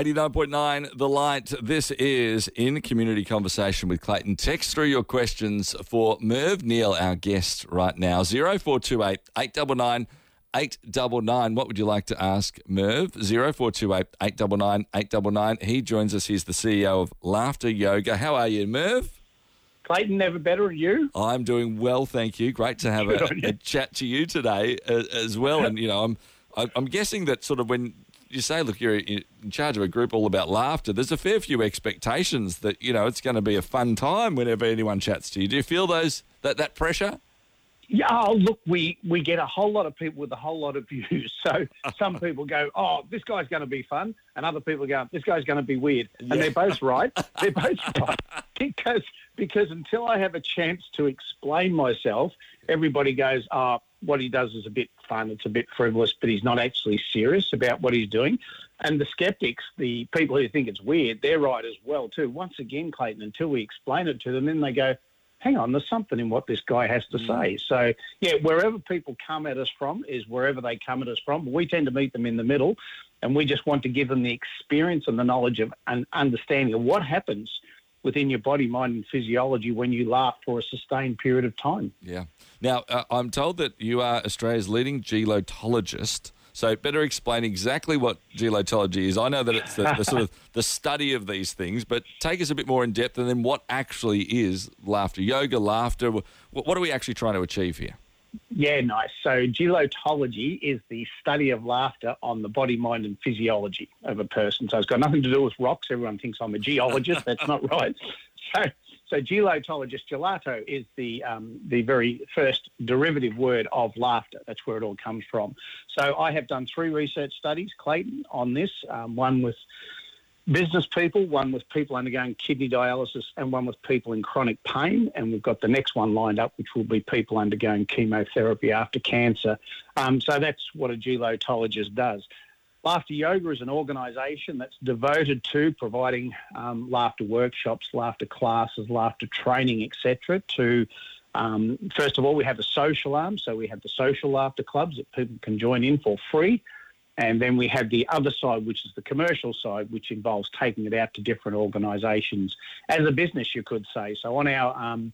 89.9 The Light. This is in community conversation with Clayton. Text through your questions for Merv Neal, our guest right now. 0428 899 899. What would you like to ask Merv? 0428 899 899. He joins us. He's the CEO of Laughter Yoga. How are you, Merv? Clayton, never better. You? I'm doing well, thank you. Great to have a, a, chat to you today uh, as well. And, you know, I'm, I'm guessing that sort of when you say, look, you're in charge of a group all about laughter, there's a fair few expectations that, you know, it's going to be a fun time whenever anyone chats to you. Do you feel those that, that pressure? Yeah, oh, look, we, we get a whole lot of people with a whole lot of views. So some people go, oh, this guy's going to be fun. And other people go, this guy's going to be weird. And they're both right. They're both right. Because, because until I have a chance to explain myself, everybody goes, oh, what he does is a bit fun, it's a bit frivolous, but he's not actually serious about what he's doing. And the skeptics, the people who think it's weird, they're right as well too. Once again, Clayton, until we explain it to them, then they go, hang on, there's something in what this guy has to mm. say. So, yeah, wherever people come at us from is wherever they come at us from. We tend to meet them in the middle, and we just want to give them the experience and the knowledge of and understanding of what happens within your body, mind, and physiology when you laugh for a sustained period of time. Yeah. Now, uh, I'm told that you are Australia's leading gelotologist. So, better explain exactly what gelotology is. I know that it's the, the sort of the study of these things, but take us a bit more in depth, and then what actually is laughter yoga, laughter. What, what are we actually trying to achieve here? Yeah, nice. So, gelotology is the study of laughter on the body, mind, and physiology of a person. So, it's got nothing to do with rocks. Everyone thinks I'm a geologist. That's not right. So, so gelotologist, gelato is the um, the very first derivative word of laughter. That's where it all comes from. So, I have done three research studies, Clayton, on this. Um, one with business people, one with people undergoing kidney dialysis, and one with people in chronic pain. And we've got the next one lined up, which will be people undergoing chemotherapy after cancer. Um, so that's what a gelotologist does. Laughter Yoga is an organisation that's devoted to providing um, laughter workshops, laughter classes, laughter training, etc. To um, first of all, we have a social arm, so we have the social laughter clubs that people can join in for free. And then we have the other side, which is the commercial side, which involves taking it out to different organisations as a business, you could say. So on our um,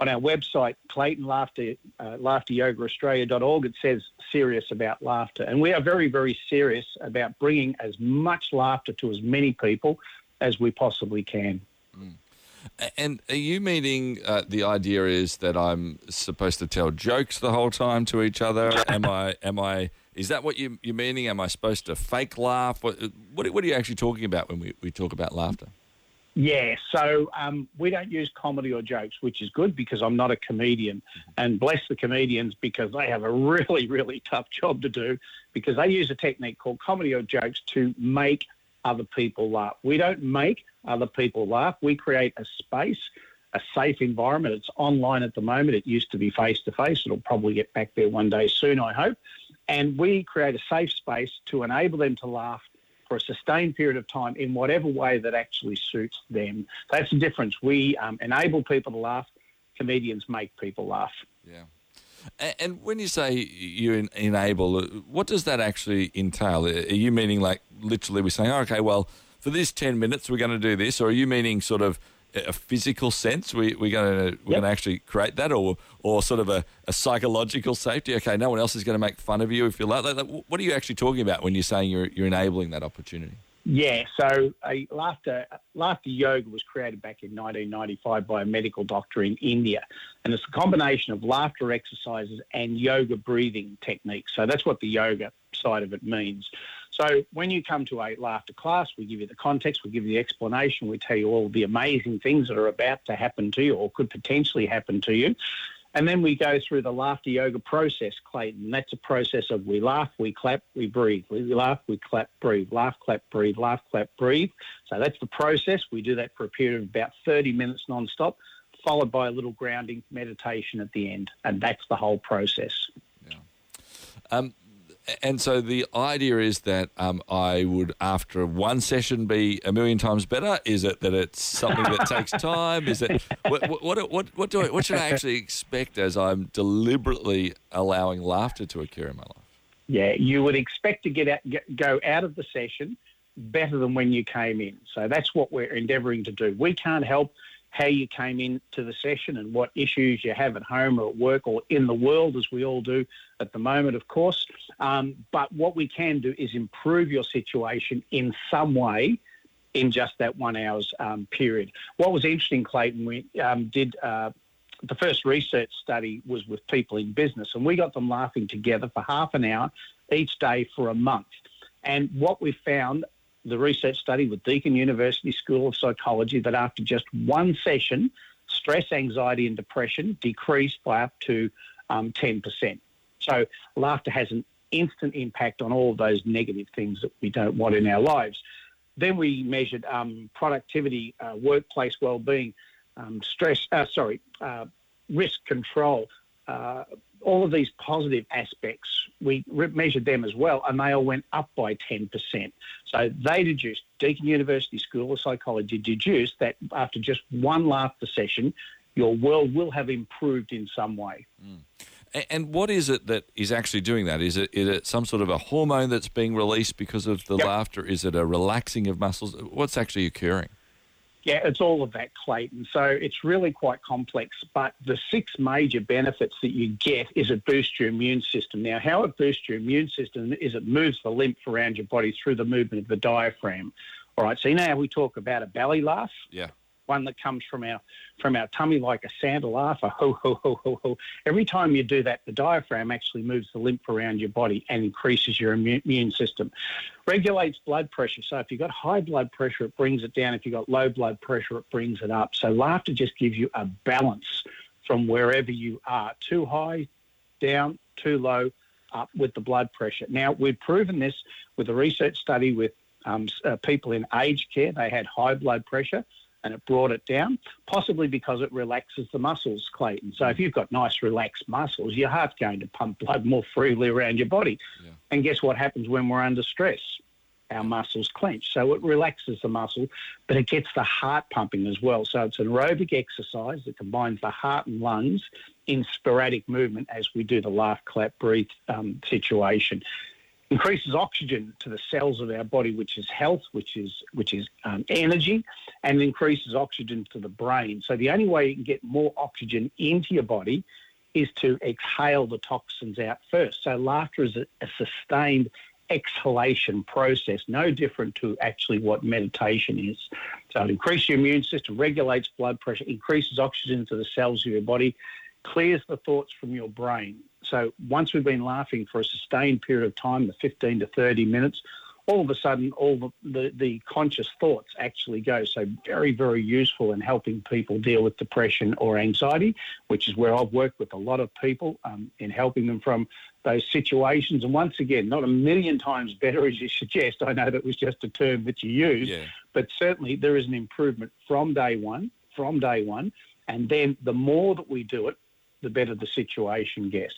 on our website, Clayton Laughter, uh, laughteryogaaustralia.org, it says serious about laughter. And we are very, very serious about bringing as much laughter to as many people as we possibly can. Mm. And are you meaning uh, the idea is that I'm supposed to tell jokes the whole time to each other? Am I? Am I? Is that what you, you're meaning? Am I supposed to fake laugh? What, what, what are you actually talking about when we, we talk about laughter? Yeah, so um, we don't use comedy or jokes, which is good because I'm not a comedian. And bless the comedians because they have a really, really tough job to do because they use a technique called comedy or jokes to make other people laugh. We don't make other people laugh. We create a space, a safe environment. It's online at the moment. It used to be face to face. It'll probably get back there one day soon, I hope. And we create a safe space to enable them to laugh for a sustained period of time in whatever way that actually suits them. That's the difference. We um, enable people to laugh. Comedians make people laugh. Yeah. And when you say you enable, what does that actually entail? Are you meaning like literally we're saying, oh, okay, well, for this 10 minutes, we're going to do this? Or are you meaning sort of a physical sense? We, we're going to we're yep. going to actually create that, or or sort of a, a, psychological safety. Okay, no one else is going to make fun of you if you're like that. What are you actually talking about when you're saying you're you're enabling that opportunity? Yeah, so a laughter laughter yoga was created back in 1995 by a medical doctor in India, and it's a combination of laughter exercises and yoga breathing techniques. So that's what the yoga side of it means. So when you come to a laughter class, we give you the context, we give you the explanation, we tell you all the amazing things that are about to happen to you or could potentially happen to you. And then we go through the laughter yoga process, Clayton. That's a process of we laugh, we clap, we breathe. We laugh, we clap, breathe. Laugh, clap, breathe. Laugh, clap, breathe. So that's the process. We do that for a period of about 30 minutes non-stop, followed by a little grounding meditation at the end. And that's the whole process. Yeah. Um, and so the idea is that um, I would, after one session, be a million times better. Is it that it's something that takes time? Is it what what what, what do I, what should I actually expect as I'm deliberately allowing laughter to occur in my life? Yeah, you would expect to get, out, get go out of the session better than when you came in. So that's what we're endeavouring to do. We can't help how you came into the session and what issues you have at home or at work or in the world, as we all do at the moment, of course. Um, but what we can do is improve your situation in some way in just that one hour's um, period. What was interesting, Clayton, we um, did. Uh, the first research study was with people in business, and we got them laughing together for half an hour each day for a month. And what we found the research study with Deakin University School of Psychology that after just one session, stress, anxiety, and depression decreased by up to um, 10%. So laughter has an instant impact on all of those negative things that we don't want in our lives. Then we measured um, productivity, uh, workplace well-being, um, stress, uh, sorry, uh, risk control, uh, all of these positive aspects, we measured them as well, and they all went up by 10%. So they deduced, Deakin University School of Psychology deduced that after just one laughter session, your world will have improved in some way. Mm. And what is it that is actually doing that? Is it, is it some sort of a hormone that's being released because of the yep. laughter? Is it a relaxing of muscles? What's actually occurring? Yeah, it's all of that, Clayton. So it's really quite complex. But the six major benefits that you get is it boosts your immune system. Now, how it boosts your immune system is it moves the lymph around your body through the movement of the diaphragm. All right, so you know how we talk about a belly laugh? Yeah one that comes from our from our tummy like a Santa laugh, a ho ho ho ho ho. Every time you do that, the diaphragm actually moves the lymph around your body and increases your immune system. Regulates blood pressure. So if you've got high blood pressure, it brings it down. If you've got low blood pressure, it brings it up. So laughter just gives you a balance from wherever you are. Too high, down, too low, up with the blood pressure. Now we've proven this with a research study with um, uh, people in aged care. They had high blood pressure and it brought it down, possibly because it relaxes the muscles, Clayton. So if you've got nice relaxed muscles, your heart's going to pump blood more freely around your body. Yeah. And guess what happens when we're under stress? Our muscles clench. So it relaxes the muscle, but it gets the heart pumping as well. So it's an aerobic exercise that combines the heart and lungs in sporadic movement as we do the laugh, clap, breathe um, situation increases oxygen to the cells of our body, which is health, which is which is um, energy, and increases oxygen to the brain. So the only way you can get more oxygen into your body is to exhale the toxins out first. So laughter is a, a sustained exhalation process, no different to actually what meditation is. So it increases your immune system, regulates blood pressure, increases oxygen to the cells of your body, clears the thoughts from your brain. So once we've been laughing for a sustained period of time, the 15 to 30 minutes, all of a sudden, all the, the, the, conscious thoughts actually go. So, very, very useful in helping people deal with depression or anxiety, which is where I've worked with a lot of people um, in helping them from those situations. And once again, not a million times better as you suggest. I know that was just a term that you used, yeah. but certainly there is an improvement from day one, from day one. And then the more that we do it, the better the situation gets.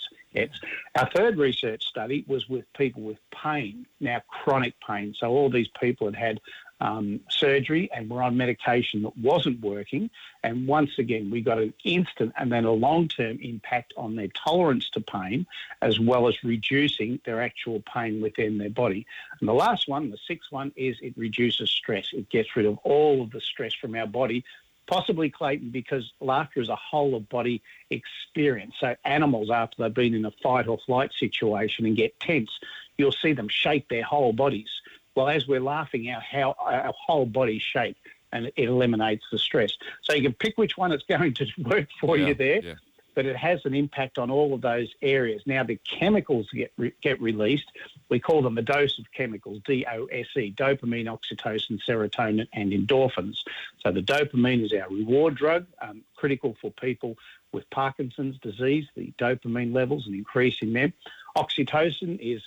Our third research study was with people with pain, now chronic pain. So all these people had had um, surgery and were on medication that wasn't working. And once again, we got an instant and then a long term impact on their tolerance to pain, as well as reducing their actual pain within their body. And the last one, the sixth one, is it reduces stress. It gets rid of all of the stress from our body possibly Clayton, because laughter is a whole of body experience. So animals, after they've been in a fight or flight situation and get tense, you'll see them shake their whole bodies. Well, as we're laughing, our, how, our whole body shake and it eliminates the stress. So you can pick which one it's going to work for yeah, you there. Yeah but it has an impact on all of those areas. Now, the chemicals get re- get released. We call them a dose of chemicals, DOSE, dopamine, oxytocin, serotonin, and endorphins. So the dopamine is our reward drug, um, critical for people with Parkinson's disease, the dopamine levels and increasing them. Oxytocin is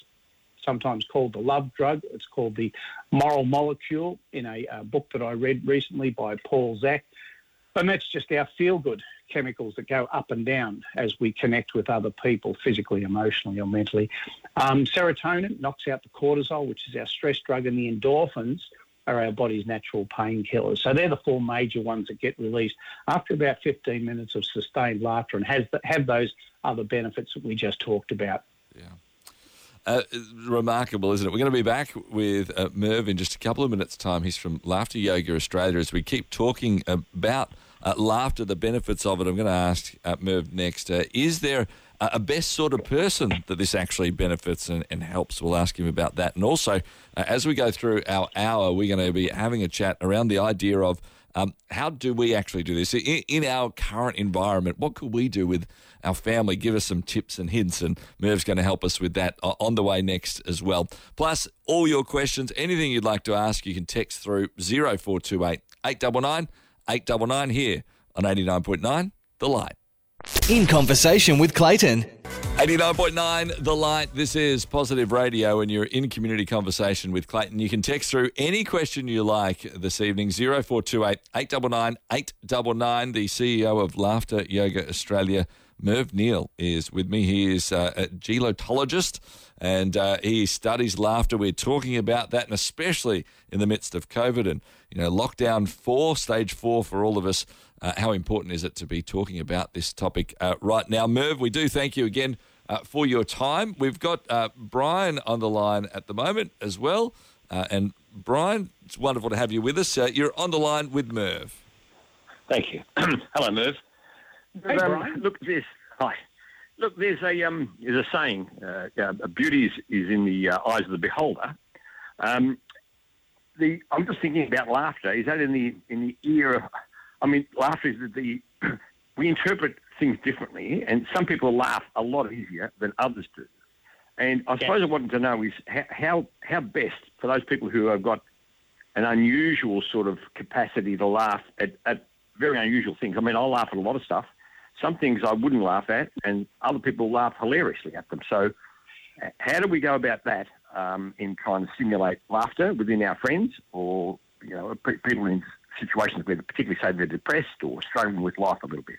sometimes called the love drug. It's called the moral molecule in a uh, book that I read recently by Paul Zak. And that's just our feel good chemicals that go up and down as we connect with other people physically, emotionally, or mentally. Um, serotonin knocks out the cortisol, which is our stress drug, and the endorphins are our body's natural painkillers. So they're the four major ones that get released after about 15 minutes of sustained laughter and has have those other benefits that we just talked about. Yeah. Uh, remarkable, isn't it? We're going to be back with uh, Merv in just a couple of minutes' time. He's from Laughter Yoga Australia as we keep talking about uh, laughter, the benefits of it. I'm going to ask uh, Merv next uh, is there a best sort of person that this actually benefits and, and helps? We'll ask him about that. And also, uh, as we go through our hour, we're going to be having a chat around the idea of um, how do we actually do this in, in, our current environment? What could we do with our family? Give us some tips and hints, and Merv's going to help us with that on the way next as well. Plus, all your questions, anything you'd like to ask, you can text through 0428 899 899 here on 89.9 The Light. In conversation with Clayton. 89.9 The Light. This is Positive Radio, and you're in community conversation with Clayton. You can text through any question you like this evening 0428 899 899. The CEO of Laughter Yoga Australia, Merv Neal, is with me. He is uh, a gelotologist and uh, he studies laughter. We're talking about that, and especially in the midst of COVID and you know lockdown four, stage four for all of us. Uh, how important is it to be talking about this topic uh, right now? Merv, we do thank you again uh, for your time. We've got uh, Brian on the line at the moment as well. And Brian, it's wonderful to have you with us. You're on the line with Merv. Thank you. Hello, Merv. Hey, um. Look, this. Hi. Look, there's a um, there's a saying: uh, beauty is, is in the uh, eyes of the beholder. Um, the I'm just thinking about laughter. Is that in the in the ear of I mean, laughter is the, the we interpret things differently, and some people laugh a lot easier than others do. And I suppose I wanted to know is how how best for those people who have got an unusual sort of capacity to laugh at, at very unusual things. I mean, I laugh at a lot of stuff. Some things I wouldn't laugh at, and other people laugh hilariously at them. So, how do we go about that um, in trying to stimulate laughter within our friends or you know people in situations where, particularly say they're depressed or struggling with life a little bit?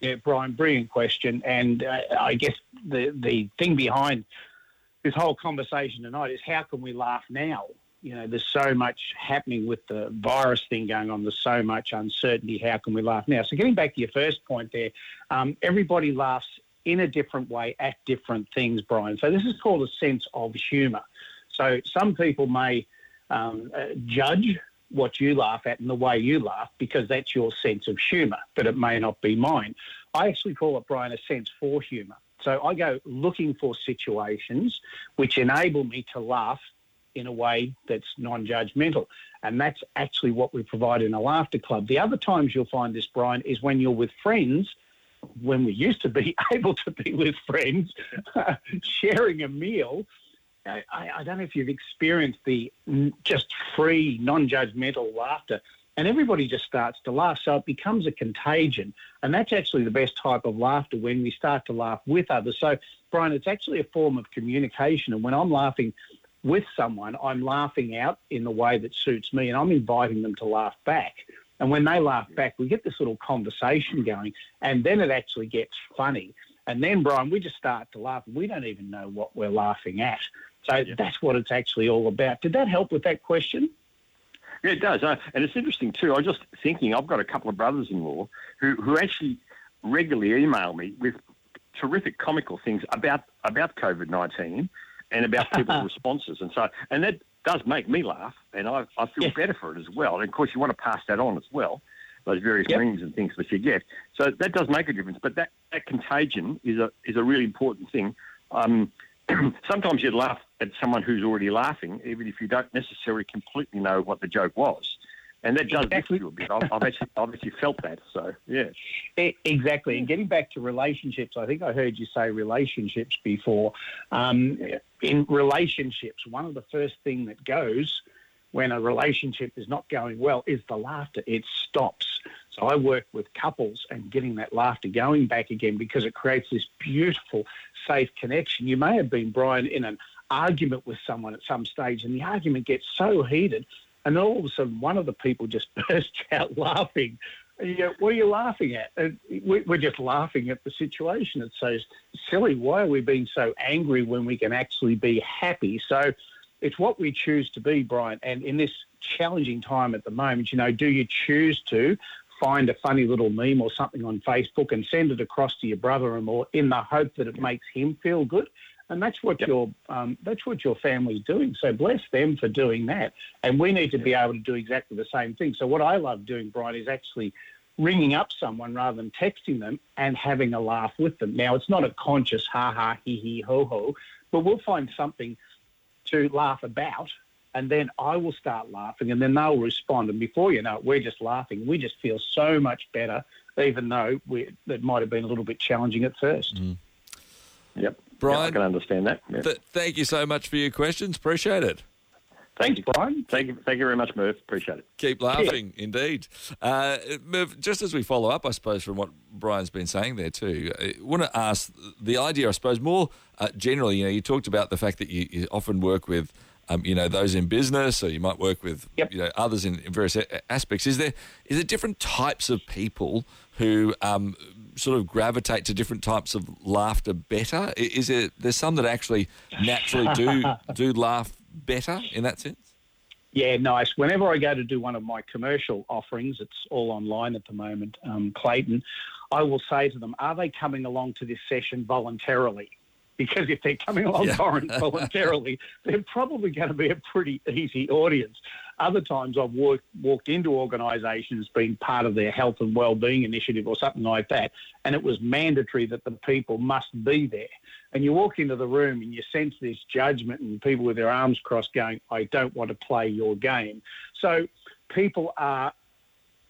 Yeah, Brian, brilliant question. And uh, I guess the the thing behind this whole conversation tonight is how can we laugh now? You know, there's so much happening with the virus thing going on. There's so much uncertainty. How can we laugh now? So, getting back to your first point there, um, everybody laughs in a different way at different things, Brian. So, this is called a sense of humour. So, some people may um, uh, judge what you laugh at and the way you laugh because that's your sense of humour, but it may not be mine. I actually call it, Brian, a sense for humour. So I go looking for situations which enable me to laugh in a way that's non judgmental. And that's actually what we provide in a laughter club. The other times you'll find this, Brian, is when you're with friends. When we used to be able to be with friends, sharing a meal, I, I, don't know if you've experienced the just free, non-judgmental laughter, and everybody just starts to laugh. So it becomes a contagion, and that's actually the best type of laughter when we start to laugh with others. So, Brian, it's actually a form of communication, and when I'm laughing with someone, I'm laughing out in the way that suits me, and I'm inviting them to laugh back. And when they laugh back, we get this little conversation going, and then it actually gets funny. And then, Brian, we just start to laugh. We don't even know what we're laughing at. So yeah. that's what it's actually all about. Did that help with that question? Yeah, it does. Uh, and it's interesting too. I was just thinking, I've got a couple of brothers-in-law who, who actually regularly email me with terrific comical things about about COVID nineteen and about people's responses, and so and that does make me laugh, and I, I feel better for it as well. And of course, you want to pass that on as well, those various yep. and things that you get. So that does make a difference. But that, that contagion is a is a really important thing. Um, sometimes you'd laugh at someone who's already laughing, even if you don't necessarily completely know what the joke was. And that does exactly. a bit. I've, I've, actually, I've actually felt that. So, yeah. Exactly. And getting back to relationships, I think I heard you say relationships before. Um, in relationships, one of the first thing that goes when a relationship is not going well is the laughter. It stops. So I work with couples and getting that laughter going back again because it creates this beautiful, safe connection. You may have been, Brian, in an argument with someone at some stage, and the argument gets so heated, and then all of a sudden one of the people just bursts out laughing. You go, what are you laughing at? And we're just laughing at the situation. It's says, silly. Why are we being so angry when we can actually be happy? So it's what we choose to be, Brian. And in this challenging time at the moment, you know, do you choose to find a funny little meme or something on Facebook and send it across to your brother-in-law in the hope that it makes him feel good? And that's what your um, that's what your family's doing. So bless them for doing that, and we need to be able to do exactly the same thing. So what I love doing, Brian, is actually ringing up someone rather than texting them and having a laugh with them. Now it's not a conscious ha ha he he ho ho, but we'll find something to laugh about. And then I will start laughing, and then they'll respond. And before you know it, we're just laughing. We just feel so much better, even though we, it might have been a little bit challenging at first. Mm. Yep. Brian, yeah, I can understand that. Yep. Th- thank you so much for your questions. Appreciate it. Thanks, Brian. Thank you, thank you very much, Merv. Appreciate it. Keep laughing, yeah. indeed. Uh, Merv, just as we follow up, I suppose, from what Brian's been saying there too, I want to ask the idea, I suppose, more uh, generally. You know, you talked about the fact that you, you often work with um, you know those in business, or you might work with yep. you know others in, various aspects. Is there is there different types of people who um, sort of gravitate to different types of laughter better? Is it there's some that actually naturally do do laugh better in that sense? Yeah, nice. Whenever I go to do one of my commercial offerings, it's all online at the moment, um, Clayton, I will say to them, Are they coming along to this session voluntarily? because if they're coming along yeah. voluntarily, they're probably going to be a pretty easy audience. Other times I've walked, walked into organisations being part of their health and well-being initiative or something like that, and it was mandatory that the people must be there. And you walk into the room and you sense this judgment and people with their arms crossed going, I don't want to play your game. So people are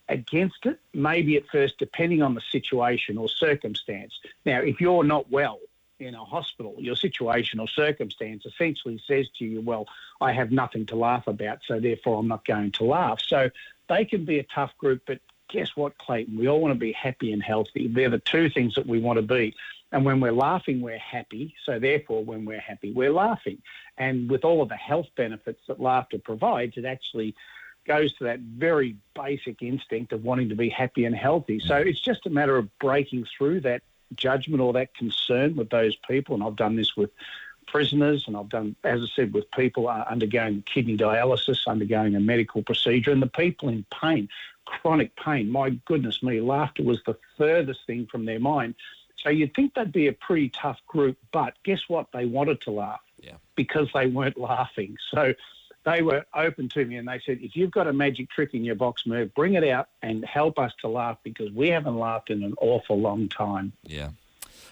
against it, maybe at first, depending on the situation or circumstance. Now, if you're not well, in a hospital, your situation or circumstance essentially says to you, well, I have nothing to laugh about, so therefore I'm not going to laugh. So they can be a tough group, but guess what, Clayton? We all want to be happy and healthy. They're the two things that we want to be. And when we're laughing, we're happy. So therefore, when we're happy, we're laughing. And with all of the health benefits that laughter provides, it actually goes to that very basic instinct of wanting to be happy and healthy. So it's just a matter of breaking through that judgment or that concern with those people. And I've done this with prisoners, and I've done, as I said, with people uh, undergoing kidney dialysis, undergoing a medical procedure, and the people in pain, chronic pain. My goodness me, laughter was the furthest thing from their mind. So you'd think they'd be a pretty tough group, but guess what? They wanted to laugh yeah. because they weren't laughing. So they were open to me and they said, if you've got a magic trick in your box, Merv, bring it out and help us to laugh because we haven't laughed in an awful long time. Yeah.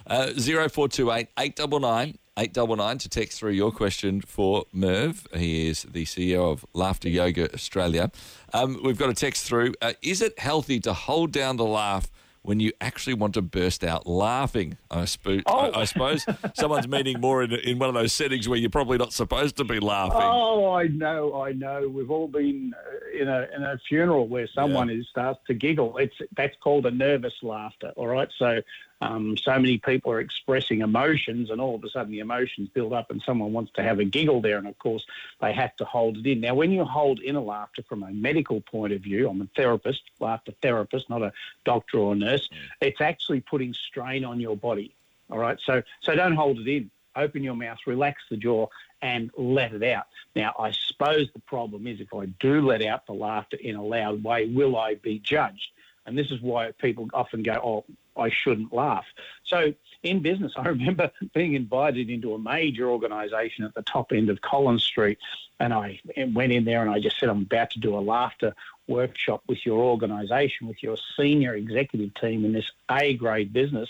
Uh, 0428 899 899 to text through your question for Merv. He is the CEO of Laughter Yoga Australia. Um, we've got a text through. Uh, is it healthy to hold down the laugh when you actually want to burst out laughing. I, sp- oh. I, I suppose someone's meaning more in, in one of those settings where you're probably not supposed to be laughing. Oh, I know, I know. We've all been uh, in a in a funeral where someone yeah. is starts to giggle. It's that's called a nervous laughter. All right, so um, so many people are expressing emotions, and all of a sudden the emotions build up, and someone wants to have a giggle there, and of course they have to hold it in. Now, when you hold in a laughter from a medical point of view, I'm a therapist, laughter therapist, not a doctor or nurse. Mm. It's actually putting strain on your body. All right, so so don't hold it in. Open your mouth, relax the jaw, and let it out. Now, I suppose the problem is if I do let out the laughter in a loud way, will I be judged? And this is why people often go, oh, I shouldn't laugh. So in business, I remember being invited into a major organisation at the top end of Collins Street, and I went in there and I just said, I'm about to do a laughter workshop with your organisation, with your senior executive team in this A grade business.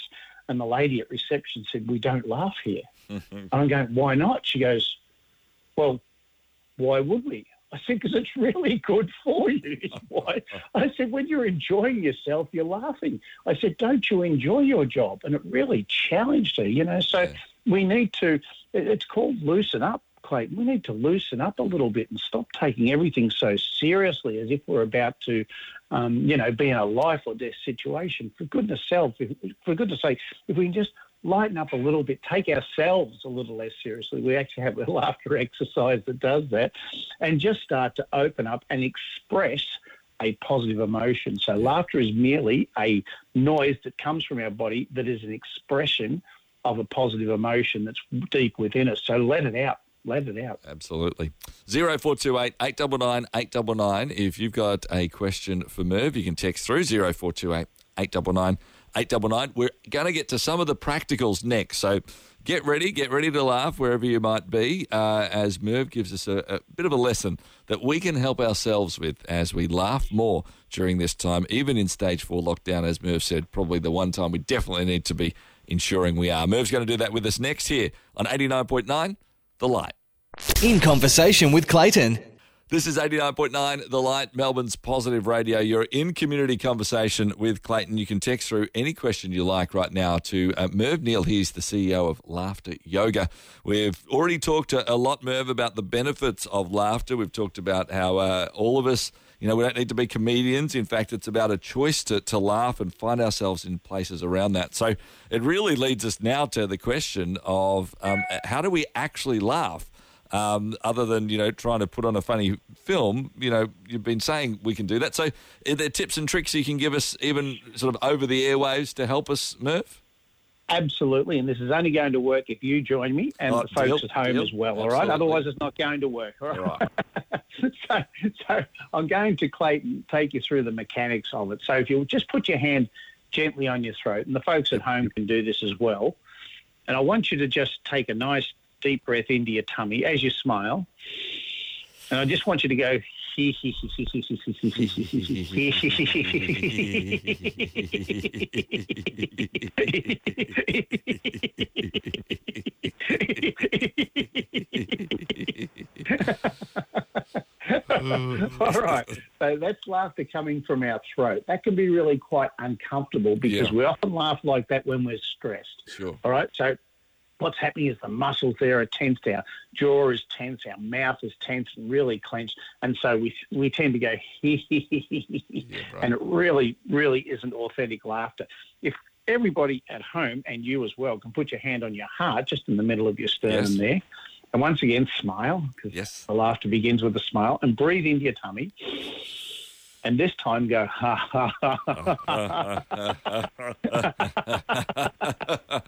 And the lady at reception said, We don't laugh here. and I'm going, Why not? She goes, Well, why would we? I said, because it's really good for you. why. I said, when you're enjoying yourself, you're laughing. I said, don't you enjoy your job? And it really challenged her, you know. So yeah. we need to, it's called loosen up, Clayton. We need to loosen up a little bit and stop taking everything so seriously as if we're about to, um, you know, be in a life or death situation. For goodness self, if, for goodness sake, if we can just lighten up a little bit, take ourselves a little less seriously. We actually have a laughter exercise that does that, and just start to open up and express a positive emotion. So, laughter is merely a noise that comes from our body that is an expression of a positive emotion that's deep within us. So, let it out. Let it out. Absolutely. 0428 899 899. If you've got a question for Merv, you can text through 0428 899 899. We're going to get to some of the practicals next. So get ready, get ready to laugh wherever you might be, uh, as Merv gives us a, a bit of a lesson that we can help ourselves with as we laugh more during this time, even in stage four lockdown, as Merv said, probably the one time we definitely need to be ensuring we are. Merv's going to do that with us next here on 89.9 The Light. In conversation with Clayton. This is 89.9 The Light, Melbourne's positive radio. You're in community conversation with Clayton. You can text through any question you like right now to uh, Merv Neal. He's the CEO of Laughter Yoga. We've already talked a, lot, Merv, about the benefits of laughter. We've talked about how uh, all of us, you know, we don't need to be comedians. In fact, it's about a choice to, to laugh and find ourselves in places around that. So it really leads us now to the question of um, how do we actually laugh? Um, other than you know trying to put on a funny film. You know, you've been saying we can do that. So, are there tips and tricks you can give us, even sort of over the airwaves, to help us, Merv? Absolutely, and this is only going to work if you join me and Oh, the folks deal, at home deal. as well. All Absolutely. right, otherwise it's not going to work. All right. Right. so, so I'm going to Clayton take you through the mechanics of it. So if you'll just put your hand gently on your throat, and the folks at home can do this as well. And I want you to just take a nice deep breath into your tummy as you smile. And I just want you to go. All right. So that's laughter coming from our throat. That can be really quite uncomfortable because Yeah. we often laugh like that when we're stressed. Sure. All right. So what's happening is the muscles there are tensed. Our jaw is tense. Our mouth is tense and really clenched. And so we we tend to go right. and it really really isn't authentic laughter. If everybody at home and you as well can put your hand on your heart, just in the middle of your sternum Yes. there, and once again smile because Yes. the laughter begins with a smile, and breathe into your tummy. And this time go ha ha ha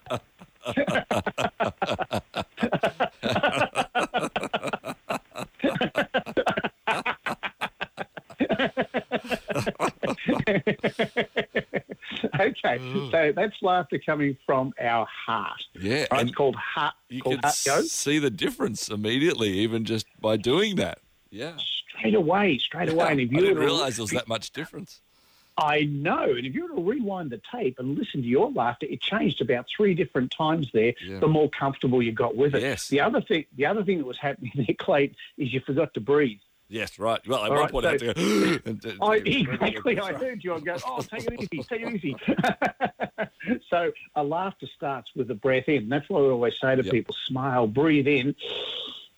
ha. okay, mm. so that's laughter coming from our heart. Yeah, Right, it's called heart. you called can heart see the difference immediately, even just by doing that. Yeah. straight away, straight away. And if I you didn't realize there was that much difference. I know. And if you were to rewind the tape and listen to your laughter, it changed about three different times there. Yeah. The more comfortable you got with it. Yes. The other thing, the other thing that was happening there, Clayton, is you forgot to breathe. Yes, right. Well, at All one right, point I had to go. and- and- I, exactly. I heard you. I go, oh, take it easy, take it easy. so a laughter starts with a breath in. That's what we always say to Yep. people: smile, breathe in,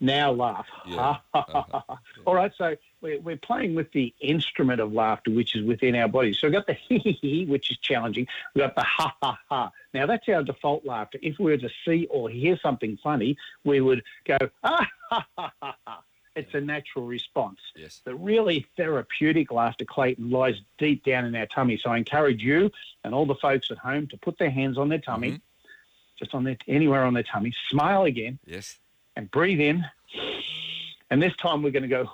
now laugh. Yeah. Uh-huh. All right. So we're, we're playing with the instrument of laughter, which is within our body. So we've got the hee hee hee, which is challenging. We've got the ha ha ha. Now that's our default laughter. If we were to see or hear something funny, we would go ah ha ha ha ha. It's a natural response. Yes. The really therapeutic laughter, Clayton, lies deep down in our tummy. So I encourage you and all the folks at home to put their hands on their tummy, Mhm. just on their anywhere on their tummy. Smile again Yes. And breathe in. And this time we're going to go.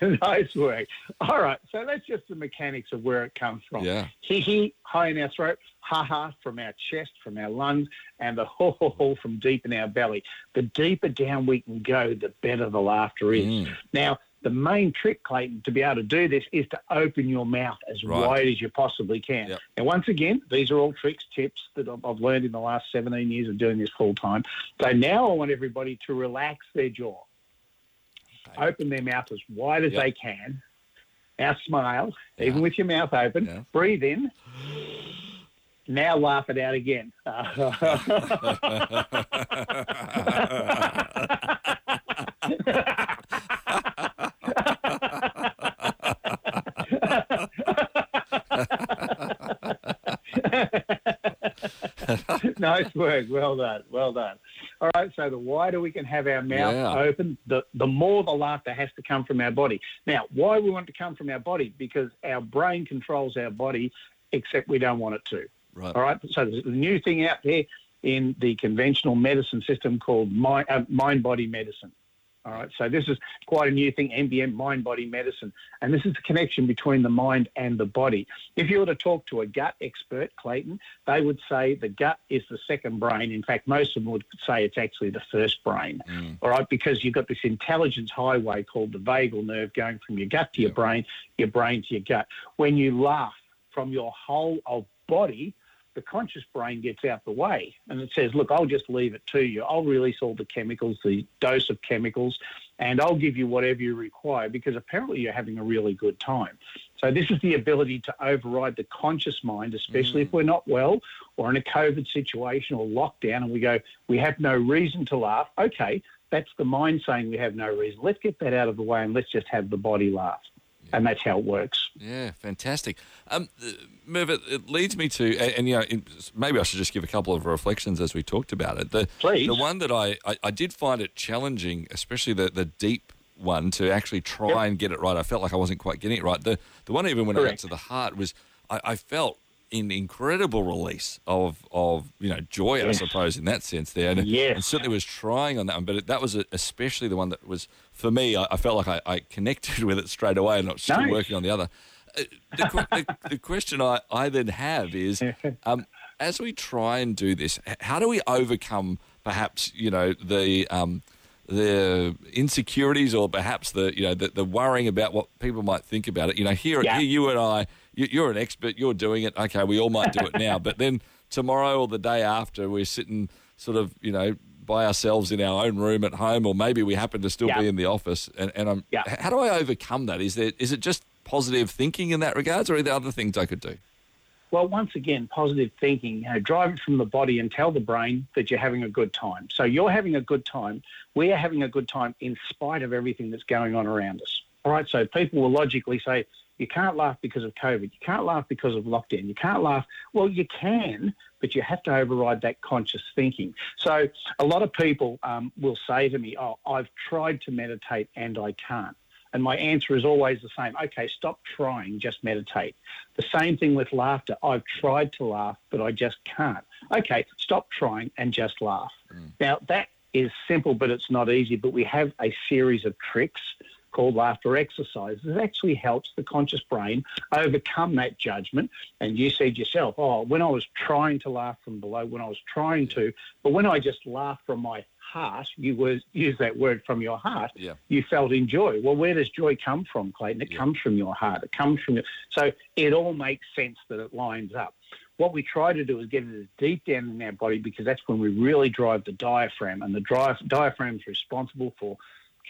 nice work. All right, so that's just the mechanics of where it comes from. Yeah. Hee hee, high in our throat, ha ha from our chest, from our lungs, and the ho ho ho from deep in our belly. The deeper down we can go, the better the laughter is. Mm. Now, the main trick, Clayton, to be able to do this is to open your mouth as Right. wide as you possibly can. Yep. And once again, these are all tricks, tips that I've learned in the last 17 years of doing this full time. So now I want everybody to relax their jaw, open their mouth as wide as Yep. they can. Now smile, Yeah. even with your mouth open. Yeah. Breathe in. Now laugh it out again. nice work. Well done. Well done. All right. So the wider we can have our mouth Yeah. open, the, the more the laughter has to come from our body. Now, why we want it to come from our body? Because our brain controls our body except we don't want it to. Right. All right. So there's a new thing out there in the conventional medicine system called mind, uh, mind body medicine. All right. So this is quite a new thing, MBM, mind body medicine. And this is the connection between the mind and the body. If you were to talk to a gut expert, Clayton, they would say the gut is the second brain. In fact, most of them would say it's actually the first brain. All right. Because you've got this intelligence highway called the vagal nerve going from your gut to your brain, your brain to your gut. When you laugh from your whole of body, the conscious brain gets out the way and it says, look, I'll just leave it to you. I'll release all the chemicals, the dose of chemicals, and I'll give you whatever you require because apparently you're having a really good time. So this is the ability to override the conscious mind, especially if mm. we're not well or in a COVID situation or lockdown and we go, we have no reason to laugh. Okay, that's the mind saying we have no reason. Let's get that out of the way and let's just have the body laugh. And that's how it works. Yeah, fantastic. Um, Merv, it, it leads me to, and, and you know, maybe I should just give a couple of reflections as we talked about it. The, Please. The one that I, I, I did find it challenging, especially the, the deep one, to actually try and get it right. I felt like I wasn't quite getting it right. The the one even when I got to the heart was, I, I felt in incredible release of of you know joy, I suppose, in that sense there, and, Yes. and certainly was trying on that one. But it, that was especially the one that was for me. I, I felt like I, I connected with it straight away, and not still Nice. working on the other. Uh, the, the, the question I, I then have is, um, as we try and do this, how do we overcome perhaps you know the um, the insecurities or perhaps the you know the, the worrying about what people might think about it? You know, here, Yeah. here you and I, you, you're an expert, you're doing it. Okay, we all might do it now, but then tomorrow or the day after, we're sitting sort of you know by ourselves in our own room at home, or maybe we happen to still Yeah. be in the office. And, and I'm, Yeah. how do I overcome that? Is there is it just positive thinking in that regards, or are there other things I could do? Well, once again, positive thinking. You know, drive it from the body and tell the brain that you're having a good time. So you're having a good time. We are having a good time in spite of everything that's going on around us. All right. So people will logically say, you can't laugh because of COVID. You can't laugh because of lockdown. You can't laugh. Well, you can, but you have to override that conscious thinking. So a lot of people um, will say to me, oh, I've tried to meditate and I can't. And my answer is always the same. Okay, stop trying, just meditate. The same thing with laughter. I've tried to laugh, but I just can't. Okay, stop trying and just laugh. Now, that is simple, but it's not easy. But we have a series of tricks called laughter exercises that actually helps the conscious brain overcome that judgment. And you said yourself, oh, when I was trying to laugh from below, when I was trying to, but when I just laughed from my heart, you was, use that word from your heart, Yeah. you felt in joy. Well, where does joy come from, Clayton? It Yeah. comes from your heart. It comes from your, so it all makes sense that it lines up. What we try to do is get it as deep down in our body because that's when we really drive the diaphragm, and the dri- diaphragm is responsible for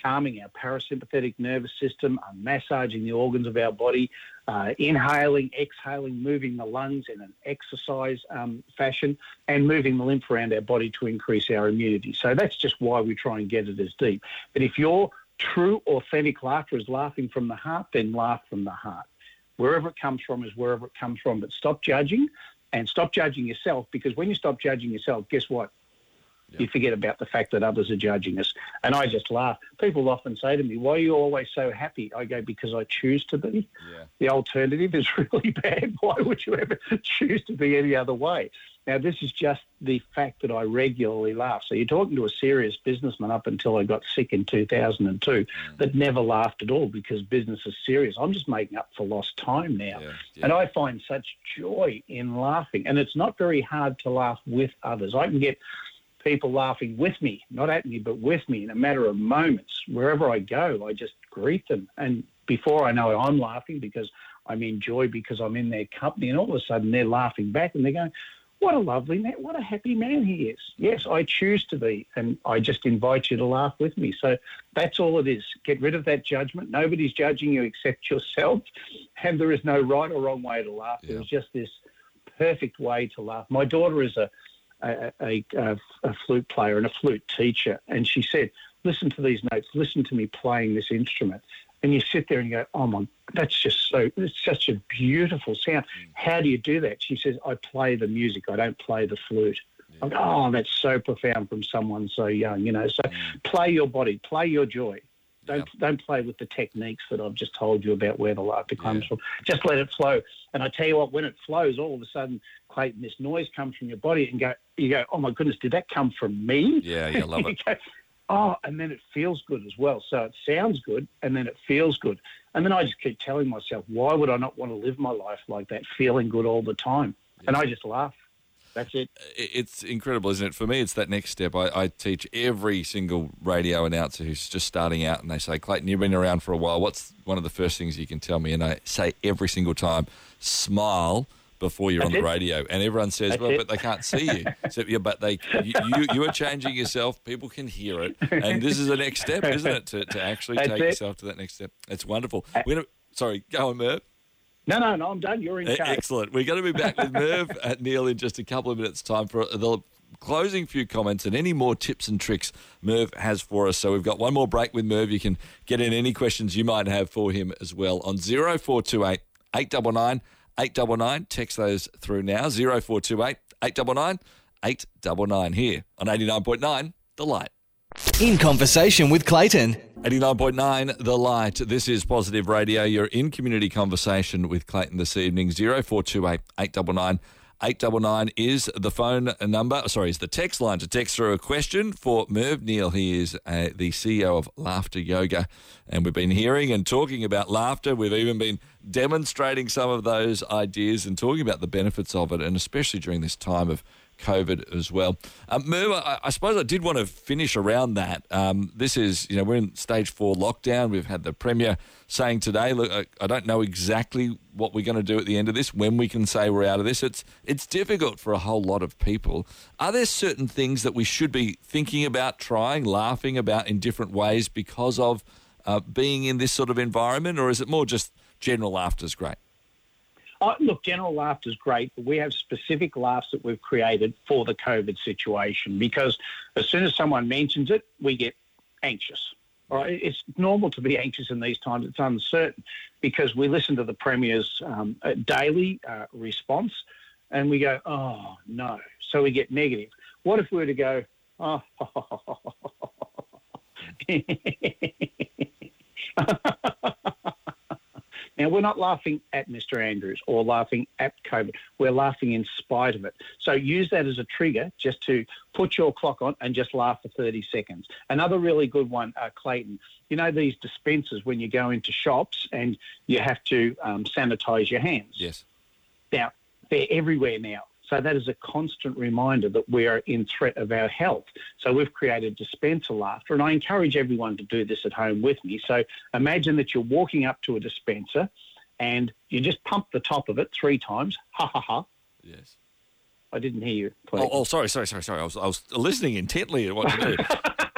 calming our parasympathetic nervous system, uh, massaging the organs of our body, uh, inhaling, exhaling, moving the lungs in an exercise um, fashion, and moving the lymph around our body to increase our immunity. So that's just why we try and get it as deep. But if your true, authentic laughter is laughing from the heart, then laugh from the heart. Wherever it comes from is wherever it comes from. But stop judging and stop judging yourself because when you stop judging yourself, guess what? You forget about the fact that others are judging us. And I just laugh. People often say to me, Why are you always so happy? I go, Because I choose to be. Yeah. The alternative is really bad. Why would you ever choose to be any other way? Now, this is just the fact that I regularly laugh. So you're talking to a serious businessman up until I got sick in 2002 mm. that never laughed at all because business is serious. I'm just making up for lost time now. Yeah, yeah. And I find such joy in laughing. And it's not very hard to laugh with others. I can get people laughing with me, not at me, but with me in a matter of moments. Wherever I go, I just greet them. And before I know it, I'm laughing because I'm in joy because I'm in their company. And all of a sudden, they're laughing back and they're going, what a lovely man, what a happy man he is. Yes, I choose to be, and I just invite you to laugh with me. So that's all it is. Get rid of that judgment. Nobody's judging you except yourself, and there is no right or wrong way to laugh. Yeah. There's just this perfect way to laugh. My daughter is a a, a, a, flute player and a flute teacher, and she said, "Listen to these notes. Listen to me playing this instrument." And you sit there and you go, "Oh my, that's just so. It's such a beautiful sound. Mm. How do you do that?" She says, "I play the music. I don't play the flute." I go, "Oh, that's so profound from someone so young." You know, so mm. play your body, play your joy. Don't don't play with the techniques that I've just told you about where the laughter comes from. Just let it flow. And I tell you what, when it flows, all of a sudden, Clayton, this noise comes from your body, and go you go, oh my goodness, did that come from me? Yeah, yeah, love it. go, oh, and then it feels good as well. So it sounds good, and then it feels good. And then I just keep telling myself, why would I not want to live my life like that, feeling good all the time? And I just laugh. That's it. It's incredible, isn't it? For me, it's that next step. I, I teach every single radio announcer who's just starting out, and they say, Clayton, you've been around for a while. What's one of the first things you can tell me? And I say every single time, smile before you're on the it. radio. And everyone says, That's well, it. but they can't see you. So, yeah, but they, you, you, you are changing yourself. People can hear it. And this is the next step, isn't it? To, to actually That's take it. yourself to that next step. It's wonderful. We're gonna, sorry, go on, Merv. No, no, no, I'm done. You're in charge. Excellent. We're going to be back with Merv at Neal in just a couple of minutes' time for the closing few comments and any more tips and tricks Merv has for us. So we've got one more break with Merv. You can get in any questions you might have for him as well on 0428 899 899. Text those through now 0428 899 899 here on 89.9 The Light. In conversation with Clayton. 89.9 The Light. This is Positive Radio. You're in community conversation with Clayton this evening. 0428 899 899 is the phone number. Sorry, is the text line to text through a question for Merv Neal. He is uh, the CEO of Laughter Yoga. And we've been hearing and talking about laughter. We've even been demonstrating some of those ideas and talking about the benefits of it, and especially during this time of COVID as well. Um, I, I suppose I did want to finish around that. Um, this is, you know, we're in stage four lockdown. We've had the Premier saying today, look, I, I don't know exactly what we're going to do at the end of this, when we can say we're out of this. It's, it's difficult for a whole lot of people. Are there certain things that we should be thinking about, trying, laughing about in different ways because of uh, being in this sort of environment, or is it more just general laughter is great? Oh, look, general laughter is great, but we have specific laughs that we've created for the COVID situation because as soon as someone mentions it, we get anxious. Right? It's normal to be anxious in these times. It's uncertain because we listen to the Premier's um, uh, daily uh, response and we go, oh, no. So we get negative. What if we were to go, oh, Now, we're not laughing at Mr. Andrews or laughing at COVID. We're laughing in spite of it. So use that as a trigger just to put your clock on and just laugh for 30 seconds. Another really good one, uh, Clayton, you know these dispensers when you go into shops and you have to um, sanitize your hands? Yes. Now, they're everywhere now. So that is a constant reminder that we are in threat of our health. So we've created dispenser laughter, and I encourage everyone to do this at home with me. So imagine that you're walking up to a dispenser and you just pump the top of it three times. Ha ha ha. Yes. I didn't hear you. Oh, oh, sorry, sorry, sorry, sorry. I was, I was listening intently at what you do.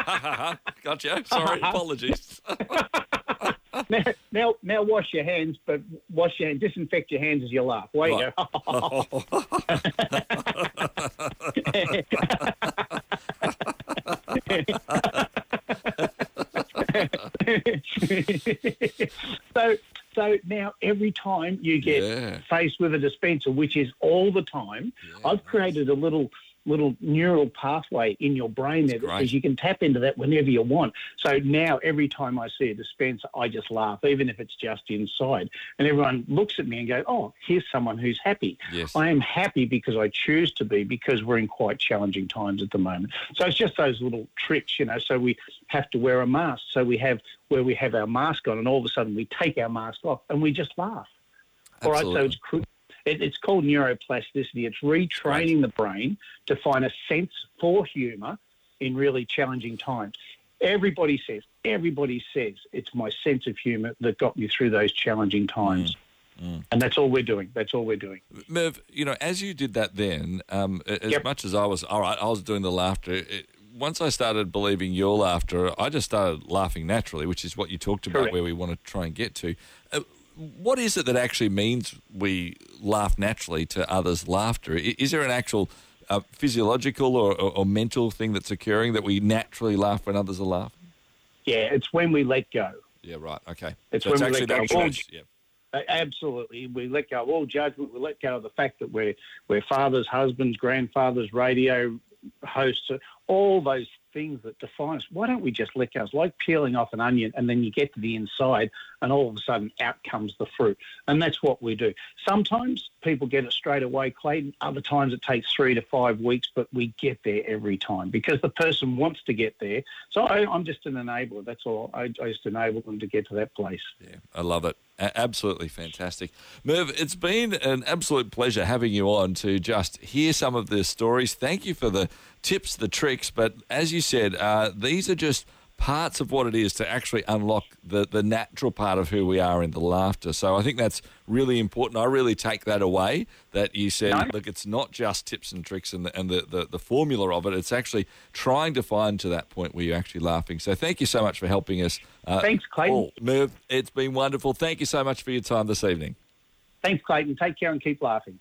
Ha, ha, ha. gotcha. Sorry, apologies. Now, now, now, wash your hands, but wash your hands, disinfect your hands as you laugh. Way Right. so, so now every time you get Yeah. faced with a dispenser, which is all the time, I've created a little little neural pathway in your brain there says you can tap into that whenever you want. So now every time I see a dispenser, I just laugh, even if it's just inside. And everyone looks at me and go, "Oh, here's someone who's happy." Yes. I am happy because I choose to be because we're in quite challenging times at the moment. So it's just those little tricks, you know. So we have to wear a mask. So we have where we have our mask on, and all of a sudden we take our mask off and we just laugh. All right. So it's it, it's called neuroplasticity. It's retraining the brain to find a sense for humour in really challenging times. Everybody says, everybody says, it's my sense of humour that got me through those challenging times. Mm, And that's all we're doing. That's all we're doing. Merv, you know, as you did that then, um, as Yep. much as I was, all right, I was doing the laughter. It, once I started believing your laughter, I just started laughing naturally, which is what you talked about, Correct. where we want to try and get to. Uh, what is it that actually means we laugh naturally to others' laughter? Is there an actual uh, physiological or, or, or mental thing that's occurring that we naturally laugh when others are laughing? Yeah, it's when we let go. Yeah, right. Okay. It's so when we let go all- Yeah. Absolutely. We let go of all judgment. We let go of the fact that we're, we're fathers, husbands, grandfathers, radio hosts, all those things that define us. Why don't we just let go? It's like peeling off an onion and then you get to the inside and all of a sudden out comes the fruit. And that's what we do. Sometimes people get it straight away, Clayton. Other times it takes three to five weeks, but we get there every time because the person wants to get there. So I, am just an enabler. That's all. I, I just enable them to get to that place. Yeah, I love it. Absolutely fantastic. Merv, it's been an absolute pleasure having you on to just hear some of the stories. Thank you for the tips, the tricks. But as you said, uh, these are just parts of what it is to actually unlock the, the natural part of who we are in the laughter. So I think that's really important. I really take that away that you said, no. look, it's not just tips and tricks and, the, and the, the, the, formula of it. It's actually trying to find to that point where you're actually laughing. So thank you so much for helping us. Uh, Thanks, Clayton. Merv, it's been wonderful. Thank you so much for your time this evening. Thanks, Clayton. Take care and keep laughing.